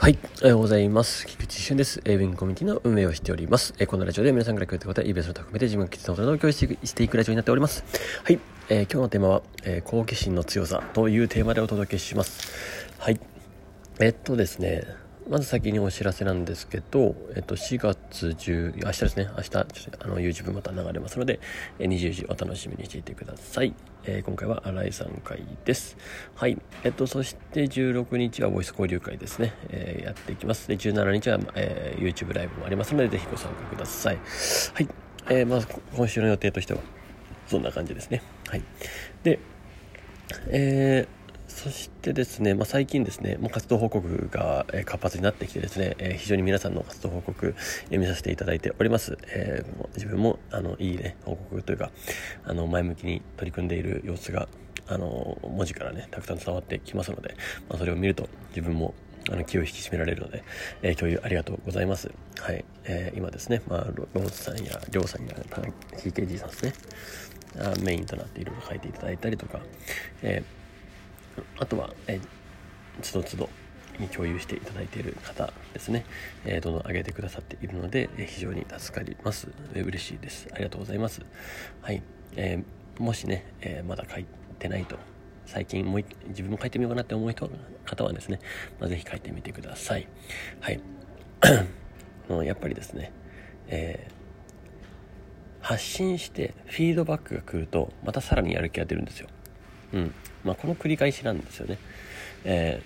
はい。おはようございます。菊池俊です。ウィンコミュニティの運営をしております。え、このラジオで皆さんからくれたことは、イベントを含めて自分が決断を共有していくラジオになっております。はい。えー、今日のテーマは、え好奇心の強さというテーマでお届けします。はい。えっとですね、まず先にお知らせなんですけど、えっと、4月10、明日ですね、明日、ちょっとあの、YouTube また流れますので、え20時お楽しみにしていてください。えー、今回は新井さん会です。はい。えっと、そして16日はボイス交流会ですね、えー、やっていきます。で、17日は、えー、YouTube ライブもありますので、ぜひご参加ください。はい。え、まず、今週の予定としては、そんな感じですね。はい。で、えー、そしてですね、まあ、最近ですね、まあ、活動報告が活発になってきてですね、え、非常に皆さんの活動報告、え、見させていただいております。えー、自分もあのいいね報告というかあの前向きに取り組んでいる様子があの文字からねたくさん伝わってきますので、まあ、それを見ると自分もあの気を引き締められるので、えー、共有ありがとうございます。はい、えー、今ですね、まあ、ローズさんやりょうさんや TKG さんですね、あメインとなっていろいろ書いていただいたりとか、えーあとは、えつどつどに共有していただいている方ですね、えー、どんどん上げてくださっているので、えー、非常に助かります。えー、嬉しいです。ありがとうございます。はい。えー、もしね、えまだ書いてないと、最近もう自分も書いてみようかなって思う人方はですね、まあ、ぜひ書いてみてください。はい。やっぱりですね、え発信してフィードバックが来ると、またさらにやる気が出るんですよ。うん。まあ、この繰り返しなんですよね。え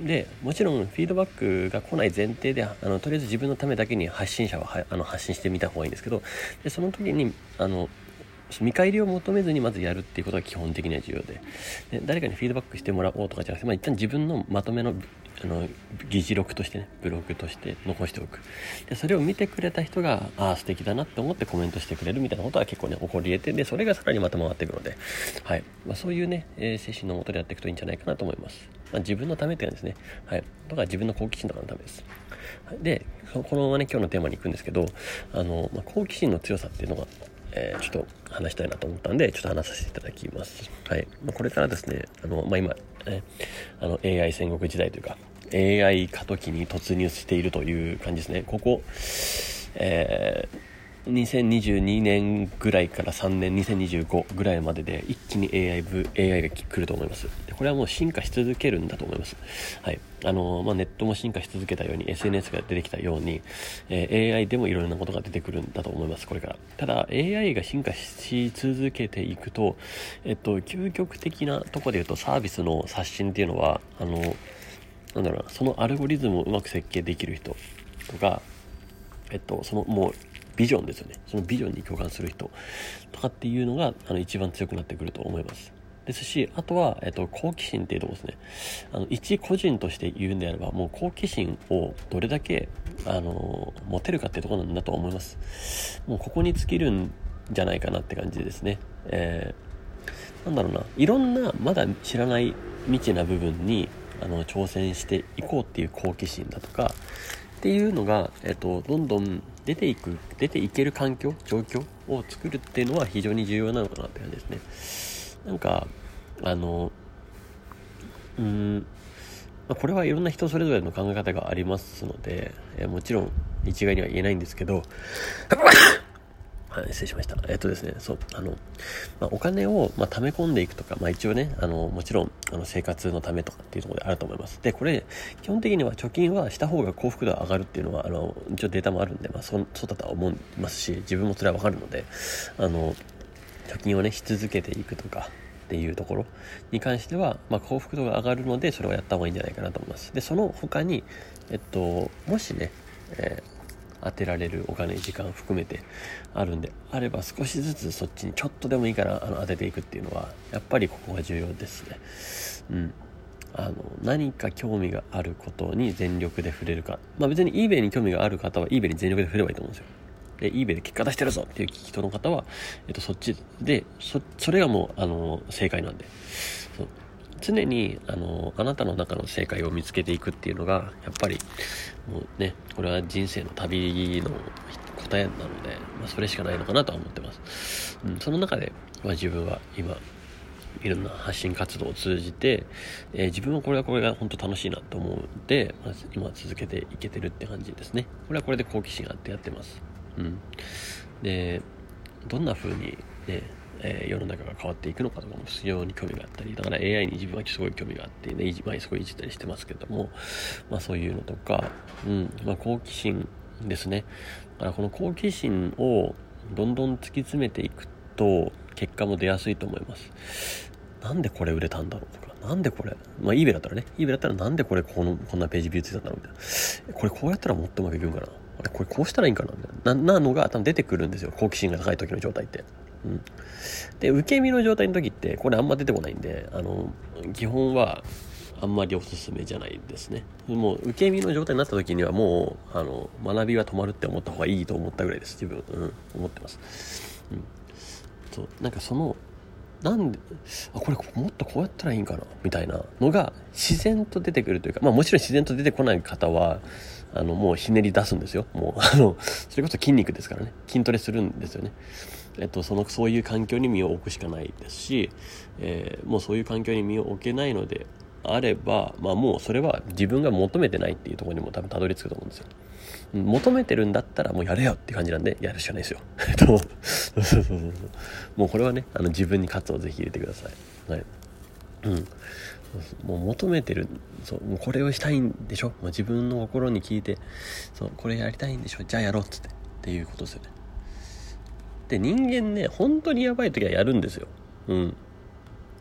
ー、でもちろんフィードバックが来ない前提であのとりあえず自分のためだけに発信者はあの発信してみた方がいいんですけどでその時にあの見返りを求めずにまずやるっていうことが基本的には重要でで誰かにフィードバックしてもらおうとかじゃなくて、まあ、一旦自分のまとめのあの議事録としてねブログとして残しておく。でそれを見てくれた人がああ素敵だなって思ってコメントしてくれるみたいなことは結構ね起こり得てでそれがさらにまた回っていくので、はい。まあ、そういうね、えー、精神のもとでやっていくといいんじゃないかなと思います、まあ、自分のためっていうのはですね、はい、とか自分の好奇心とかのためです。でこのままね今日のテーマに行くんですけどあの、まあ、好奇心の強さっていうのがえー、ちょっと話したいなと思ったんで、ちょっと話させていただきます。はい。まあ、これからですね、あの、まあ、今、ねあの、AI 戦国時代というか、AI 過渡期に突入しているという感じですね。ここ、えー、2022年ぐらいから3年、2025ぐらいまでで一気に AI, AI が来ると思います。これはもう進化し続けるんだと思います。はい。あの、まあ、ネットも進化し続けたように、SNS が出てきたように、えー、AI でもいろいろなことが出てくるんだと思います、これから。ただ、AI が進化し続けていくと、えっと、究極的なとこで言うと、サービスの刷新っていうのは、あの、なんだろうな、そのアルゴリズムをうまく設計できる人とか、えっと、そのもうビジョンですよね。そのビジョンに共感する人とかっていうのが、あの、一番強くなってくると思います。ですし、あとは、えっと、好奇心っていうとこですね。あの、一個人として言うんであれば、もう好奇心をどれだけ、あの、持てるかっていうところなんだと思います。もうここに尽きるんじゃないかなって感じですね。えー、なんだろうな、いろんな、まだ知らない未知な部分に、あの挑戦していこうっていう好奇心だとかっていうのが、えっと、どんどん出ていく出ていける環境状況を作るっていうのは非常に重要なのかなって感じですね。なんかあのうんまこれはいろんな人それぞれの考え方がありますので、えもちろん一概には言えないんですけどはい、失礼しました。えっとですね、そう、あの、まあ、お金を、まあ、溜め込んでいくとか、まあ、一応ね、あの、もちろん、あの、生活のためとかっていうところであると思います。で、これ、基本的には貯金はした方が幸福度が上がるっていうのは、あの、一応データもあるんで、まあ、そ、そうだとは思いますし、自分もそれはわかるので、あの、貯金をね、し続けていくとか、っていうところに関しては、まあ、幸福度が上がるので、それをやった方がいいんじゃないかなと思います。で、その他に、えっと、もしね、えー当てられるお金時間含めてあるんであれば少しずつそっちにちょっとでもいいからあの当てていくっていうのはやっぱりここが重要ですね。うん。あの何か興味があることに全力で触れるか。まあ別に eBay に興味がある方は eBay に全力で触ればいいと思うんですよ。で eBay で結果出してるぞっていう聞き人の方は、えっと、そっちでそそれがもうあの正解なんで。そう。常にあのあなたの中の正解を見つけていくっていうのがやっぱりもうねこれは人生の旅の答えなので、まあ、それしかないのかなとは思ってます、うん、その中で、まあ、自分は今いろんな発信活動を通じて、えー、自分はこれはこれが本当楽しいなと思うので、まあ、今続けていけてるって感じですね。これはこれで好奇心があってやってます。うん。でどんな風にねえー、世の中が変わっていくのかとかも非常に興味があったりだから AI に自分はすごい興味があってねまあ、すごいいじったりしてますけども、まあ、そういうのとか、うんまあ、好奇心ですね。だからこの好奇心をどんどん突き詰めていくと結果も出やすいと思います。なんでこれ売れたんだろうとかなんでこれまあ eBay だったらね eBay だったらなんでこれこのこんなページビューついたんだろうみたいな。これこうやったらもっとうまくいくんかな。これこうしたらいいんかなみたいななのが多分出てくるんですよ。好奇心が高い時の状態って。で受け身の状態の時ってこれあんま出てこないんであの基本はあんまりおすすめじゃないですね。もう受け身の状態になった時にはもうあの学びは止まるって思った方がいいと思ったぐらいです。自分、うん、思ってます、うん、そう。なんかそのなんであこれもっとこうやったらいいんかなみたいなのが自然と出てくるというか、まあ、もちろん自然と出てこない方はあのもうひねり出すんですよ。もうあのそれこそ筋肉ですからね。筋トレするんですよね。えっと、そのそういう環境に身を置くしかないですし、えー、もうそういう環境に身を置けないのであれば、まあ、もうそれは自分が求めてないっていうところにも多分たどり着くと思うんですよ。求めてるんだったらもうやれよって感じなんでやるしかないですよ。そうそうそうそう。もうこれはね、あの自分に喝をぜひ入れてください。はい。うん。もう求めてる、そう、もうこれをしたいんでしょ？もう自分の心に聞いて、そう、これやりたいんでしょ？じゃあやろうっつって。っていうことですよね。で、人間ね、本当にやばい時はやるんですよ。うん。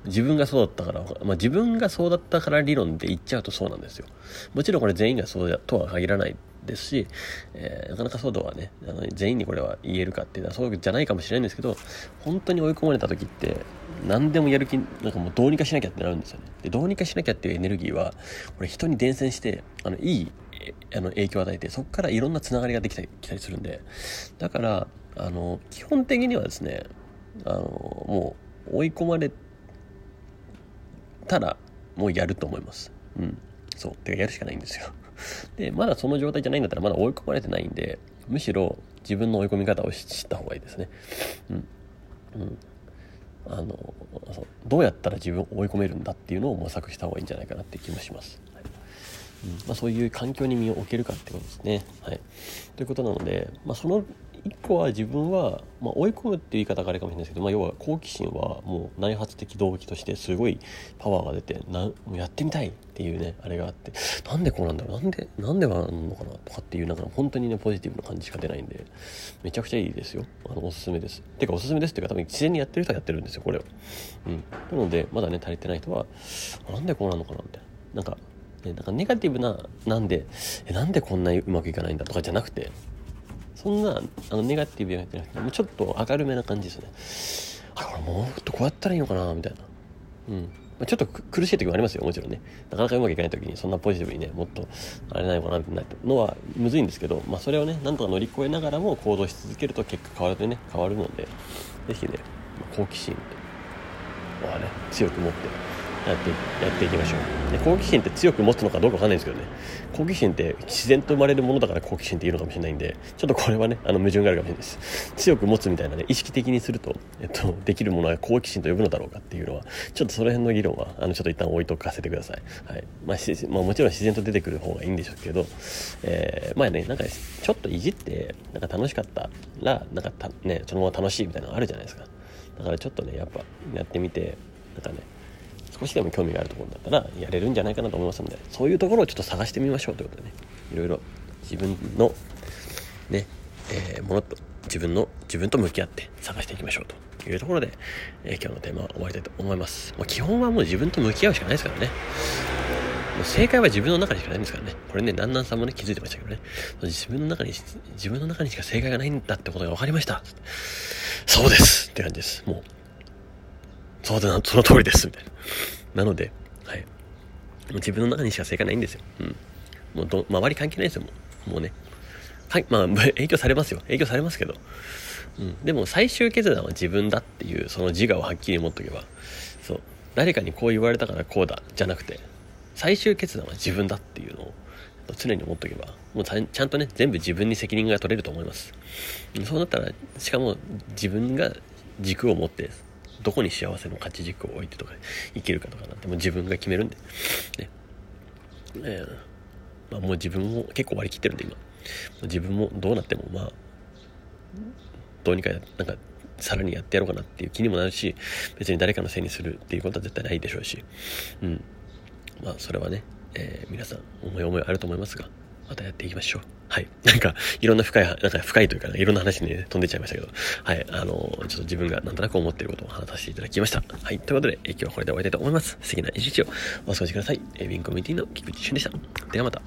自分がそうだったから、まあ、自分がそうだったから理論で言っちゃうとそうなんですよ。もちろんこれ全員がそうだとは限らないですし、えー、なかなかそうとはね、あの全員にこれは言えるかっていうのはそうじゃないかもしれないんですけど、本当に追い込まれた時って、何でもやる気、なんかもうどうにかしなきゃってなるんですよね。で、どうにかしなきゃっていうエネルギーは、これ人に伝染して、あの、いい、あの、影響を与えて、そこからいろんなつながりができたり、きたりするんで、だから、あの基本的にはですねあのもう追い込まれたらもうやると思います。うん。そう。てかやるしかないんですよ。でまだその状態じゃないんだったらまだ追い込まれてないんでむしろ自分の追い込み方を知った方がいいですね。うん。うん。あのどうやったら自分を追い込めるんだっていうのを模索した方がいいんじゃないかなって気もします、まあ、そういう環境に身を置けるかってことですね。はい、ということなので、まあ、その一個は自分は、まあ、追い込むっていう言い方があれかもしれないですけど、まあ、要は好奇心はもう内発的動機としてすごいパワーが出てなやってみたいっていうねあれがあってなんでこうなんだろう？なんでなんではなんのかなとかっていうなんか本当にねポジティブな感じしか出ないんでめちゃくちゃいいですよ。あのおすすめです。てかおすすめですっていうか多分自然にやってる人はやってるんですよこれを。うん。なのでまだね足りてない人はなんでこうなのかなみたいな。なんかね、なんかネガティブな、なんで、え、なんでこんなにうまくいかないんだとかじゃなくて、そんなあのネガティブやってなくてもうちょっと明るめな感じですね。あこれもっとこうやったらいいのかなみたいな。うん。まちょっと苦しい時もありますよもちろんね。なかなかうまくいかない時にそんなポジティブにねもっとあれないのかなってなのはむずいんですけど、まあ、それをねなんとか乗り越えながらも行動し続けると結果変わるとね変わるので是非ね好奇心はね強く持ってやってやっていきましょう。で好奇心って強く持つのかどうかわかんないんですけどね。好奇心って自然と生まれるものだから好奇心って言うのかもしれないんでちょっとこれはねあの矛盾があるかもしれないです。強く持つみたいなね意識的にすると、えっと、できるものは好奇心と呼ぶのだろうかっていうのはちょっとその辺の議論はあのちょっと一旦置いとかせてください、はい。まあ、まあ、もちろん自然と出てくる方がいいんでしょうけど、えー、まあねなんかちょっといじってなんか楽しかったらなんかねそのまま楽しいみたいなのあるじゃないですか。だからちょっとねやっぱやってみてなんかね少しでも興味があるところだったらやれるんじゃないかなと思いますのでそういうところをちょっと探してみましょうということでねいろいろ自分のね、えー、ものと自分の自分と向き合って探していきましょうというところで、えー、今日のテーマは終わりたいと思います、まあ、基本はもう自分と向き合うしかないですからねもう正解は自分の中にしかないんですからね。これね、南南さんもね、気づいてましたけどね。自分の中に、自分の中にしか正解がないんだってことが分かりました。そうですって感じです。もう、そうだな、その通りです、みたいな。なので、はい。もう自分の中にしか正解ないんですよ。うん。もうど、周り関係ないですよ、もう。もうね。はい、まあ、影響されますよ。影響されますけど。うん。でも、最終決断は自分だっていう、その自我をはっきり持っとけば、そう。誰かにこう言われたからこうだ、じゃなくて、最終決断は自分だっていうのを、常に思っとけば、もうちゃんとね、全部自分に責任が取れると思います。そうなったら、しかも自分が軸を持ってどこに幸せの価値軸を置いてとか生きるかとかなんてもう自分が決めるんで。ね。えーまあ、もう自分も結構割り切ってるんで今。自分もどうなってもまあどうにかなんかさらにやってやろうかなっていう気にもなるし別に誰かのせいにするっていうことは絶対ないでしょうし。うん。まあそれはね、えー、皆さん思い思いあると思いますがまたやっていきましょう。はい。なんか、いろんな深い、なんか深いというか、ね、いろんな話にね、飛んでちゃいましたけど、はい。あの、ちょっと自分がなんとなく思っていることを話させていただきました。はい。ということで、今日はこれで終わりたいと思います。素敵な一日をお過ごしください。えウィンコミュニティの菊池俊でした。ではまた。